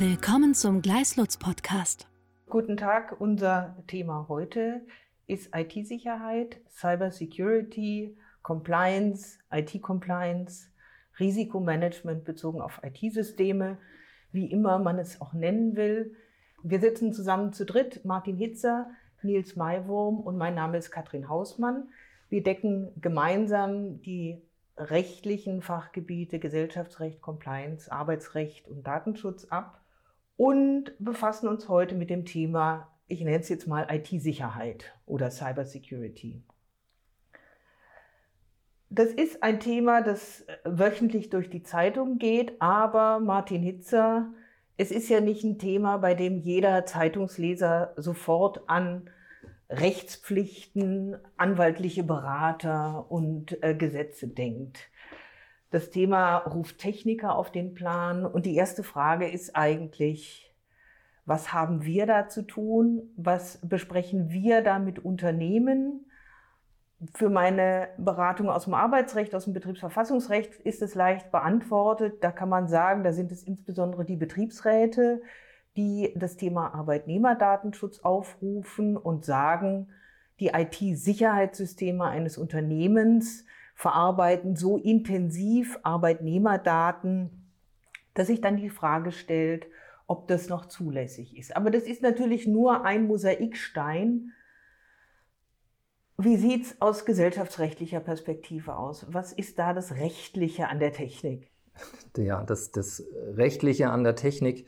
Willkommen zum Gleislutz Podcast. Guten Tag, unser Thema heute ist IT-Sicherheit, Cybersecurity, Compliance, IT-Compliance, Risikomanagement bezogen auf IT-Systeme, wie immer man es auch nennen will. Wir sitzen zusammen zu dritt, Martin Hitzer, Nils Maiwurm und mein Name ist Katrin Hausmann. Wir decken gemeinsam die rechtlichen Fachgebiete Gesellschaftsrecht, Compliance, Arbeitsrecht und Datenschutz ab und befassen uns heute mit dem Thema, ich nenne es jetzt mal IT-Sicherheit oder Cybersecurity. Das ist ein Thema, das wöchentlich durch die Zeitung geht, aber Martin Hitzer, es ist ja nicht ein Thema, bei dem jeder Zeitungsleser sofort an Rechtspflichten, anwaltliche Berater und äh, Gesetze denkt. Das Thema ruft Techniker auf den Plan und die erste Frage ist eigentlich, was haben wir da zu tun? Was besprechen wir da mit Unternehmen? Für meine Beratung aus dem Arbeitsrecht, aus dem Betriebsverfassungsrecht ist es leicht beantwortet. Da kann man sagen, da sind es insbesondere die Betriebsräte, die das Thema Arbeitnehmerdatenschutz aufrufen und sagen, die IT-Sicherheitssysteme eines Unternehmens verarbeiten so intensiv Arbeitnehmerdaten, dass sich dann die Frage stellt, ob das noch zulässig ist. Aber das ist natürlich nur ein Mosaikstein. Wie sieht's aus gesellschaftsrechtlicher Perspektive aus? Was ist da das Rechtliche an der Technik? Ja, das, das Rechtliche an der Technik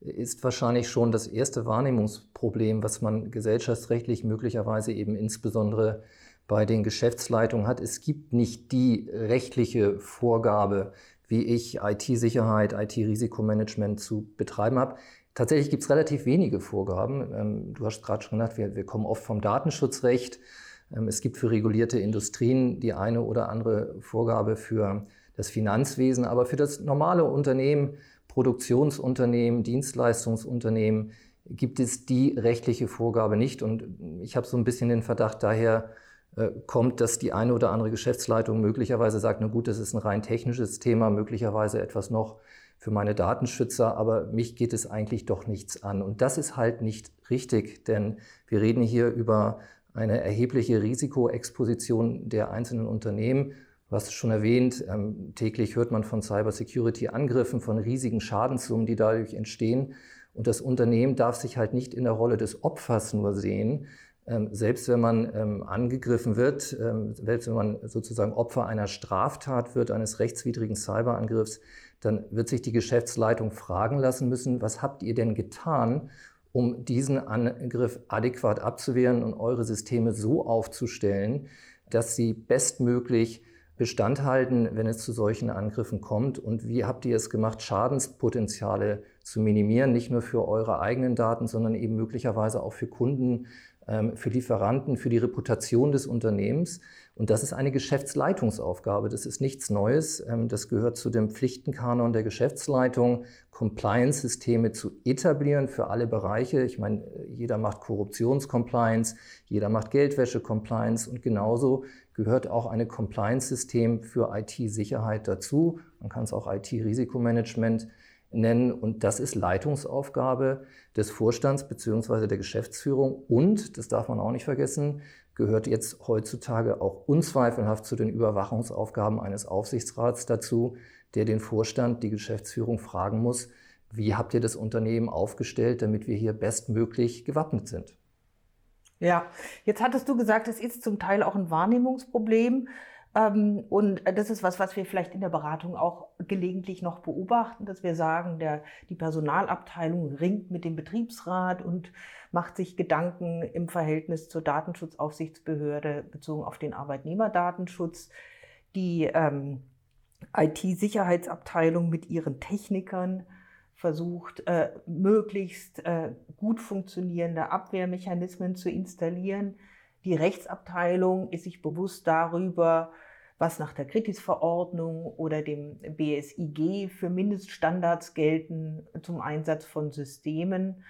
ist wahrscheinlich schon das erste Wahrnehmungsproblem, was man gesellschaftsrechtlich möglicherweise eben insbesondere bei den Geschäftsleitungen hat. Es gibt nicht die rechtliche Vorgabe, wie ich IT-Sicherheit, IT-Risikomanagement zu betreiben habe. Tatsächlich gibt es relativ wenige Vorgaben. Ähm, du hast gerade schon gesagt, wir, wir kommen oft vom Datenschutzrecht. Ähm, es gibt für regulierte Industrien die eine oder andere Vorgabe für das Finanzwesen, aber für das normale Unternehmen Produktionsunternehmen, Dienstleistungsunternehmen gibt es die rechtliche Vorgabe nicht. Und ich habe so ein bisschen den Verdacht, daher kommt, dass die eine oder andere Geschäftsleitung möglicherweise sagt, na gut, das ist ein rein technisches Thema, möglicherweise etwas noch für meine Datenschützer, aber mich geht es eigentlich doch nichts an. Und das ist halt nicht richtig, denn wir reden hier über eine erhebliche Risikoexposition der einzelnen Unternehmen Du hast es schon erwähnt, ähm, täglich hört man von Cybersecurity-Angriffen, von riesigen Schadenssummen, die dadurch entstehen. Und das Unternehmen darf sich halt nicht in der Rolle des Opfers nur sehen. Ähm, selbst wenn man ähm, angegriffen wird, ähm, selbst wenn man sozusagen Opfer einer Straftat wird, eines rechtswidrigen Cyberangriffs, dann wird sich die Geschäftsleitung fragen lassen müssen, was habt ihr denn getan, um diesen Angriff adäquat abzuwehren und eure Systeme so aufzustellen, dass sie bestmöglich Bestand halten, wenn es zu solchen Angriffen kommt? Und wie habt ihr es gemacht, Schadenspotenziale zu minimieren, nicht nur für eure eigenen Daten, sondern eben möglicherweise auch für Kunden, für Lieferanten, für die Reputation des Unternehmens? Und das ist eine Geschäftsleitungsaufgabe. Das ist nichts Neues. Ähm, das gehört zu dem Pflichtenkanon der Geschäftsleitung, Compliance-Systeme zu etablieren für alle Bereiche. Ich meine, jeder macht Korruptionscompliance, jeder macht Geldwäsche-Compliance und genauso gehört auch eine Compliance-System für IT-Sicherheit dazu. Man kann es auch IT-Risikomanagement nennen. Und das ist Leitungsaufgabe des Vorstands beziehungsweise der Geschäftsführung. Und, das darf man auch nicht vergessen, gehört jetzt heutzutage auch unzweifelhaft zu den Überwachungsaufgaben eines Aufsichtsrats dazu, der den Vorstand, die Geschäftsführung fragen muss, wie habt ihr das Unternehmen aufgestellt, damit wir hier bestmöglich gewappnet sind. Ja, jetzt hattest du gesagt, es ist zum Teil auch ein Wahrnehmungsproblem. Ähm, und das ist was, was wir vielleicht in der Beratung auch gelegentlich noch beobachten, dass wir sagen, der, die Personalabteilung ringt mit dem Betriebsrat und macht sich Gedanken im Verhältnis zur Datenschutzaufsichtsbehörde bezogen auf den Arbeitnehmerdatenschutz. Die ähm, IT-Sicherheitsabteilung mit ihren Technikern versucht, äh, möglichst äh, gut funktionierende Abwehrmechanismen zu installieren. Die Rechtsabteilung ist sich bewusst darüber, was nach der Kritis-Verordnung oder dem BSIG für Mindeststandards gelten zum Einsatz von Systemen.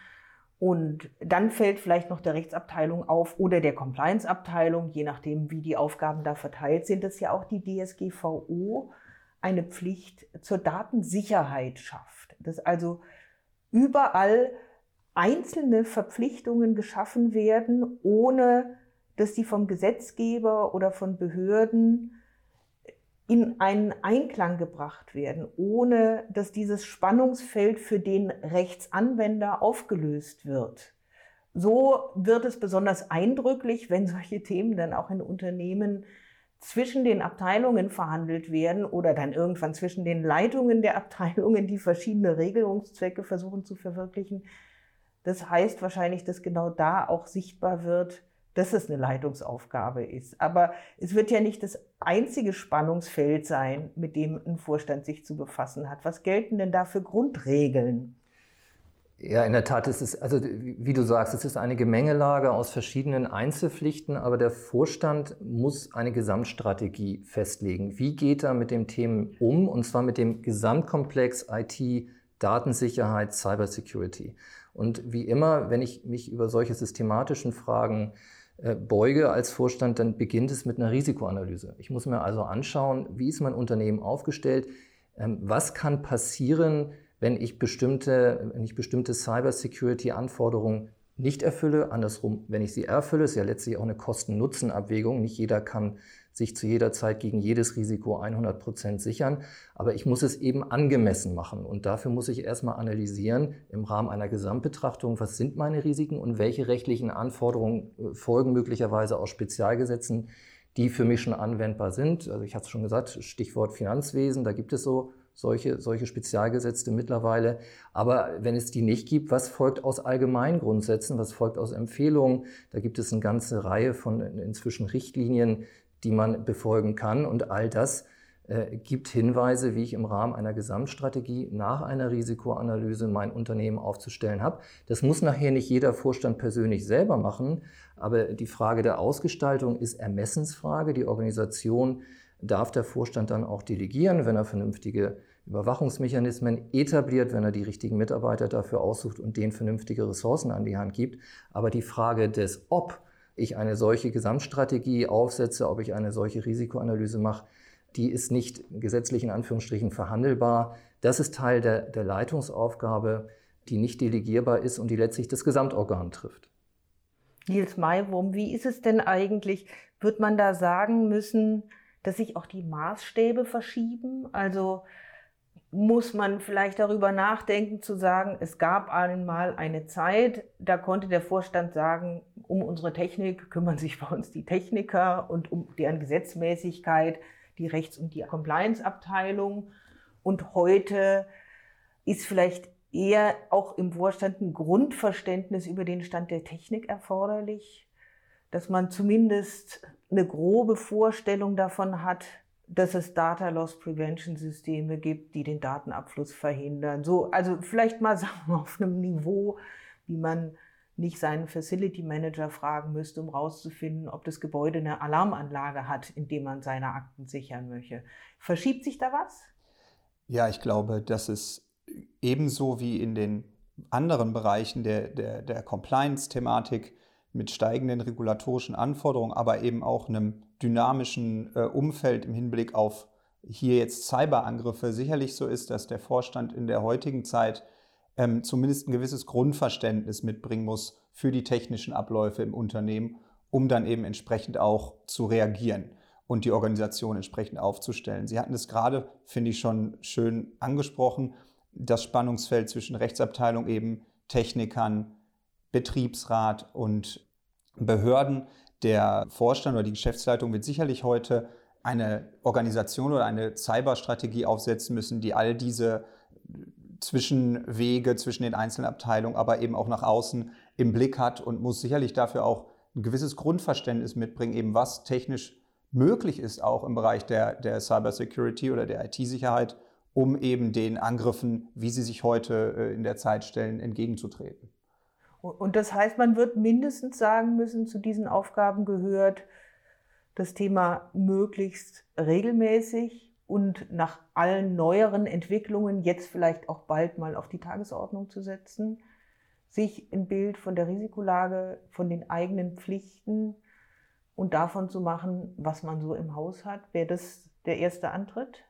Und dann fällt vielleicht noch der Rechtsabteilung auf oder der Compliance-Abteilung, je nachdem, wie die Aufgaben da verteilt sind, dass ja auch die DSGVO eine Pflicht zur Datensicherheit schafft. Dass also überall einzelne Verpflichtungen geschaffen werden, ohne dass die vom Gesetzgeber oder von Behörden in einen Einklang gebracht werden, ohne dass dieses Spannungsfeld für den Rechtsanwender aufgelöst wird. So wird es besonders eindrücklich, wenn solche Themen dann auch in Unternehmen zwischen den Abteilungen verhandelt werden oder dann irgendwann zwischen den Leitungen der Abteilungen, die verschiedene Regelungszwecke versuchen zu verwirklichen. Das heißt wahrscheinlich, dass genau da auch sichtbar wird, dass es eine Leitungsaufgabe ist. Aber es wird ja nicht das einzige Spannungsfeld sein, mit dem ein Vorstand sich zu befassen hat. Was gelten denn da für Grundregeln? Ja, in der Tat ist es, also wie du sagst, es ist eine Gemengelage aus verschiedenen Einzelpflichten, aber der Vorstand muss eine Gesamtstrategie festlegen. Wie geht er mit dem Themen um? Und zwar mit dem Gesamtkomplex IT, Datensicherheit, Cybersecurity. Und wie immer, wenn ich mich über solche systematischen Fragen äh, beuge als Vorstand, dann beginnt es mit einer Risikoanalyse. Ich muss mir also anschauen, wie ist mein Unternehmen aufgestellt? Ähm, was kann passieren, wenn ich bestimmte, wenn ich bestimmte Cybersecurity-Anforderungen nicht erfülle. Andersrum, wenn ich sie erfülle, ist ja letztlich auch eine Kosten-Nutzen-Abwägung. Nicht jeder kann sich zu jeder Zeit gegen jedes Risiko 100 Prozent sichern. Aber ich muss es eben angemessen machen. Und dafür muss ich erstmal analysieren im Rahmen einer Gesamtbetrachtung, was sind meine Risiken und welche rechtlichen Anforderungen äh, folgen möglicherweise aus Spezialgesetzen, die für mich schon anwendbar sind. Also ich hatte es schon gesagt, Stichwort Finanzwesen, da gibt es so solche, solche Spezialgesetze mittlerweile. Aber wenn es die nicht gibt, was folgt aus Allgemeingrundsätzen, was folgt aus Empfehlungen? Da gibt es eine ganze Reihe von inzwischen Richtlinien, die man befolgen kann. Und all das äh, gibt Hinweise, wie ich im Rahmen einer Gesamtstrategie nach einer Risikoanalyse mein Unternehmen aufzustellen habe. Das muss nachher nicht jeder Vorstand persönlich selber machen, aber die Frage der Ausgestaltung ist Ermessensfrage. Die Organisation darf der Vorstand dann auch delegieren, wenn er vernünftige Überwachungsmechanismen etabliert, wenn er die richtigen Mitarbeiter dafür aussucht und denen vernünftige Ressourcen an die Hand gibt. Aber die Frage des Ob ich eine solche Gesamtstrategie aufsetze, ob ich eine solche Risikoanalyse mache, die ist nicht gesetzlich in Anführungsstrichen verhandelbar. Das ist Teil der, der Leitungsaufgabe, die nicht delegierbar ist und die letztlich das Gesamtorgan trifft. Nils Maiwurm, wie ist es denn eigentlich? Wird man da sagen müssen, dass sich auch die Maßstäbe verschieben? Also muss man vielleicht darüber nachdenken, zu sagen, es gab einmal eine Zeit, da konnte der Vorstand sagen, um unsere Technik kümmern sich bei uns die Techniker und um deren Gesetzmäßigkeit die Rechts- und die Compliance-Abteilung. Und heute ist vielleicht eher auch im Vorstand ein Grundverständnis über den Stand der Technik erforderlich, dass man zumindest eine grobe Vorstellung davon hat, dass es Data Loss Prevention Systeme gibt, die den Datenabfluss verhindern. So, also vielleicht mal sagen wir auf einem Niveau, wie man nicht seinen Facility Manager fragen müsste, um herauszufinden, ob das Gebäude eine Alarmanlage hat, in dem man seine Akten sichern möchte. Verschiebt sich da was? Ja, ich glaube, dass es ebenso wie in den anderen Bereichen der, der, der Compliance-Thematik mit steigenden regulatorischen Anforderungen, aber eben auch einem dynamischen äh, Umfeld im Hinblick auf hier jetzt Cyberangriffe sicherlich so ist, dass der Vorstand in der heutigen Zeit ähm, zumindest ein gewisses Grundverständnis mitbringen muss für die technischen Abläufe im Unternehmen, um dann eben entsprechend auch zu reagieren und die Organisation entsprechend aufzustellen. Sie hatten es gerade, finde ich, schon schön angesprochen, das Spannungsfeld zwischen Rechtsabteilung eben, Technikern, Betriebsrat und Behörden. Der Vorstand oder die Geschäftsleitung wird sicherlich heute eine Organisation oder eine Cyberstrategie aufsetzen müssen, die all diese Zwischenwege zwischen den einzelnen Abteilungen, aber eben auch nach außen im Blick hat und muss sicherlich dafür auch ein gewisses Grundverständnis mitbringen, eben was technisch möglich ist, auch im Bereich der, der Cybersecurity oder der IT-Sicherheit, um eben den Angriffen, wie sie sich heute äh, in der Zeit stellen, entgegenzutreten. Und das heißt, man wird mindestens sagen müssen, zu diesen Aufgaben gehört, das Thema möglichst regelmäßig und nach allen neueren Entwicklungen jetzt vielleicht auch bald mal auf die Tagesordnung zu setzen, sich ein Bild von der Risikolage, von den eigenen Pflichten und davon zu machen, was man so im Haus hat. Wäre das der erste Antritt?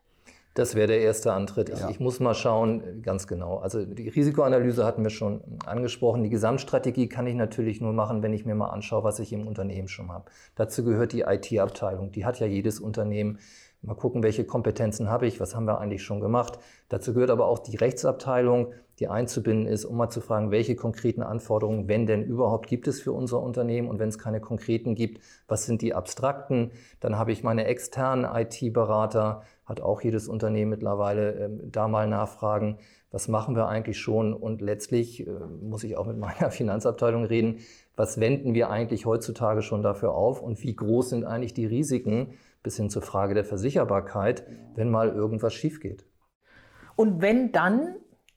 Das wäre der erste Antritt. Ich, ja. ich, muss mal schauen, ganz genau. Also die Risikoanalyse hatten wir schon angesprochen. Die Gesamtstrategie kann ich natürlich nur machen, wenn ich mir mal anschaue, was ich im Unternehmen schon habe. Dazu gehört die IT-Abteilung. Die hat ja jedes Unternehmen. Mal gucken, welche Kompetenzen habe ich, was haben wir eigentlich schon gemacht. Dazu gehört aber auch die Rechtsabteilung, die einzubinden ist, um mal zu fragen, welche konkreten Anforderungen, wenn denn überhaupt, gibt es für unser Unternehmen und wenn es keine konkreten gibt, was sind die abstrakten. Dann habe ich meine externen IT-Berater, hat auch jedes Unternehmen mittlerweile, ähm, da mal nachfragen, was machen wir eigentlich schon und letztlich äh, muss ich auch mit meiner Finanzabteilung reden, was wenden wir eigentlich heutzutage schon dafür auf und wie groß sind eigentlich die Risiken, bis hin zur Frage der Versicherbarkeit, wenn mal irgendwas schief geht. Und wenn dann,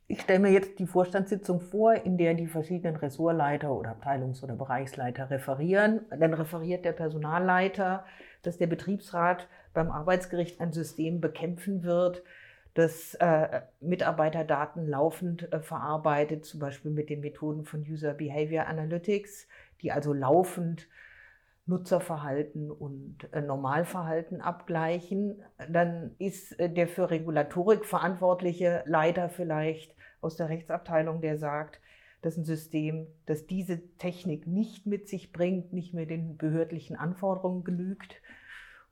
ich stelle mir jetzt die Vorstandssitzung vor, in der die verschiedenen Ressortleiter oder Abteilungs- oder Bereichsleiter referieren, dann referiert der Personalleiter, dass der Betriebsrat beim Arbeitsgericht ein System bekämpfen wird, das äh, Mitarbeiterdaten laufend äh, verarbeitet, zum Beispiel mit den Methoden von User Behavior Analytics, die also laufend Nutzerverhalten und äh, Normalverhalten abgleichen, dann ist äh, der für Regulatorik verantwortliche Leiter vielleicht aus der Rechtsabteilung, der sagt, dass ein System, das diese Technik nicht mit sich bringt, nicht mehr den behördlichen Anforderungen genügt.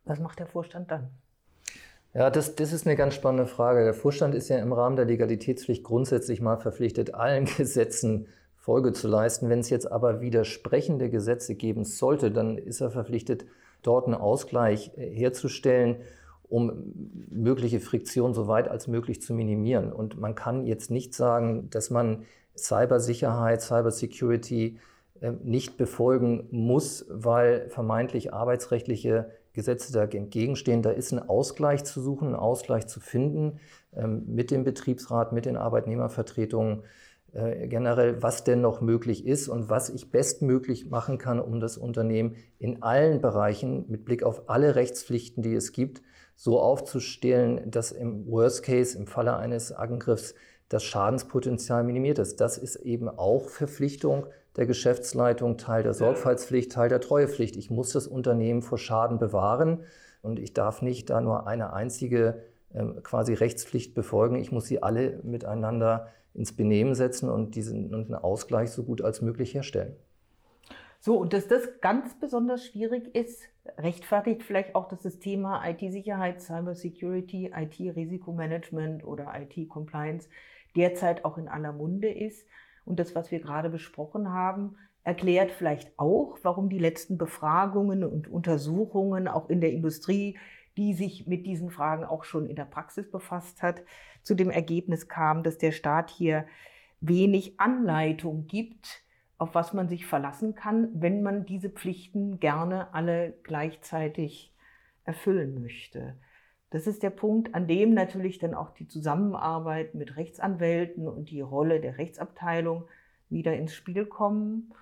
Was macht der Vorstand dann? Ja, das, das ist eine ganz spannende Frage. Der Vorstand ist ja im Rahmen der Legalitätspflicht grundsätzlich mal verpflichtet, allen Gesetzen Folge zu leisten. Wenn es jetzt aber widersprechende Gesetze geben sollte, dann ist er verpflichtet, dort einen Ausgleich äh, herzustellen, um mögliche Friktion so weit als möglich zu minimieren. Und man kann jetzt nicht sagen, dass man Cybersicherheit, Cybersecurity äh, nicht befolgen muss, weil vermeintlich arbeitsrechtliche Gesetze dagegen entgegenstehen. Da ist ein Ausgleich zu suchen, ein Ausgleich zu finden ähm, mit dem Betriebsrat, mit den Arbeitnehmervertretungen. Äh, generell, was denn noch möglich ist und was ich bestmöglich machen kann, um das Unternehmen in allen Bereichen mit Blick auf alle Rechtspflichten, die es gibt, so aufzustellen, dass im Worst Case, im Falle eines Angriffs, das Schadenspotenzial minimiert ist. Das ist eben auch Verpflichtung der Geschäftsleitung, Teil der Sorgfaltspflicht, Teil der Treuepflicht. Ich muss das Unternehmen vor Schaden bewahren und ich darf nicht da nur eine einzige ähm, quasi Rechtspflicht befolgen. Ich muss sie alle miteinander ins Benehmen setzen und diesen und einen Ausgleich so gut als möglich herstellen. So, und dass das ganz besonders schwierig ist, rechtfertigt vielleicht auch, dass das Thema IT-Sicherheit, Cybersecurity, IT-Risikomanagement oder IT-Compliance derzeit auch in aller Munde ist. Und das, was wir gerade besprochen haben, erklärt vielleicht auch, warum die letzten Befragungen und Untersuchungen auch in der Industrie, die sich mit diesen Fragen auch schon in der Praxis befasst hat, zu dem Ergebnis kam, dass der Staat hier wenig Anleitung gibt, auf was man sich verlassen kann, wenn man diese Pflichten gerne alle gleichzeitig erfüllen möchte. Das ist der Punkt, an dem natürlich dann auch die Zusammenarbeit mit Rechtsanwälten und die Rolle der Rechtsabteilung wieder ins Spiel kommen.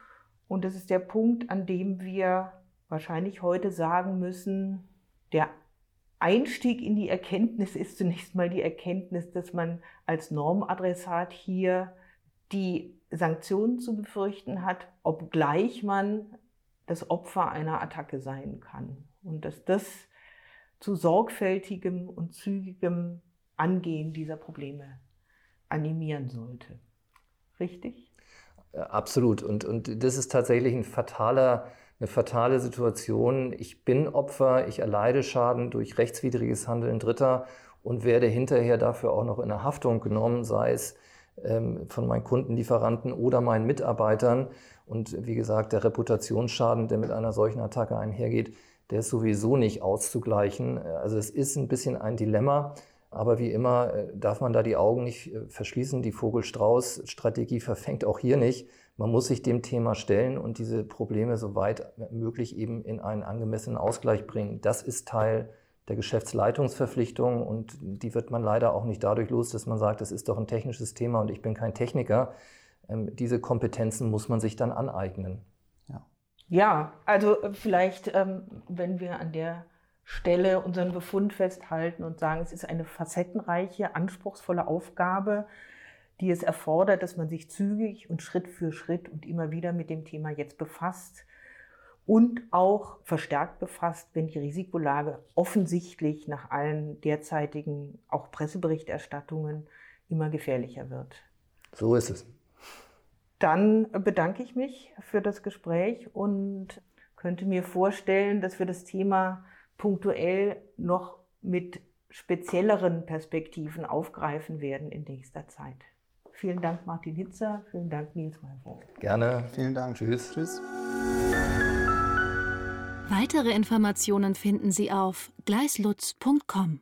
Und das ist der Punkt, an dem wir wahrscheinlich heute sagen müssen, der Einstieg in die Erkenntnis ist zunächst mal die Erkenntnis, dass man als Normadressat hier die Sanktionen zu befürchten hat, obgleich man das Opfer einer Attacke sein kann. Und dass das zu sorgfältigem und zügigem Angehen dieser Probleme animieren sollte. Richtig? Absolut. Und, und das ist tatsächlich ein fataler eine fatale Situation. Ich bin Opfer, ich erleide Schaden durch rechtswidriges Handeln Dritter und werde hinterher dafür auch noch in der Haftung genommen, sei es ähm, von meinen Kunden, Lieferanten oder meinen Mitarbeitern. Und wie gesagt, der Reputationsschaden, der mit einer solchen Attacke einhergeht, der ist sowieso nicht auszugleichen. Also es ist ein bisschen ein Dilemma. Aber wie immer äh, darf man da die Augen nicht äh, verschließen. Die Vogel-Strauß-Strategie verfängt auch hier nicht. Man muss sich dem Thema stellen und diese Probleme so weit möglich eben in einen angemessenen Ausgleich bringen. Das ist Teil der Geschäftsleitungsverpflichtung und die wird man leider auch nicht dadurch los, dass man sagt, das ist doch ein technisches Thema und ich bin kein Techniker. Ähm, diese Kompetenzen muss man sich dann aneignen. Ja, also äh, vielleicht, ähm, wenn wir an der Stelle unseren Befund festhalten und sagen, es ist eine facettenreiche, anspruchsvolle Aufgabe, die es erfordert, dass man sich zügig und Schritt für Schritt und immer wieder mit dem Thema jetzt befasst und auch verstärkt befasst, wenn die Risikolage offensichtlich nach allen derzeitigen auch Presseberichterstattungen immer gefährlicher wird. So ist es. Dann bedanke ich mich für das Gespräch und könnte mir vorstellen, dass wir das Thema punktuell noch mit spezielleren Perspektiven aufgreifen werden in nächster Zeit. Vielen Dank, Martin Hitzer. Vielen Dank, Nils Malvogt. Gerne. Vielen Dank. Tschüss. Tschüss. Weitere Informationen finden Sie auf gleislutz.com.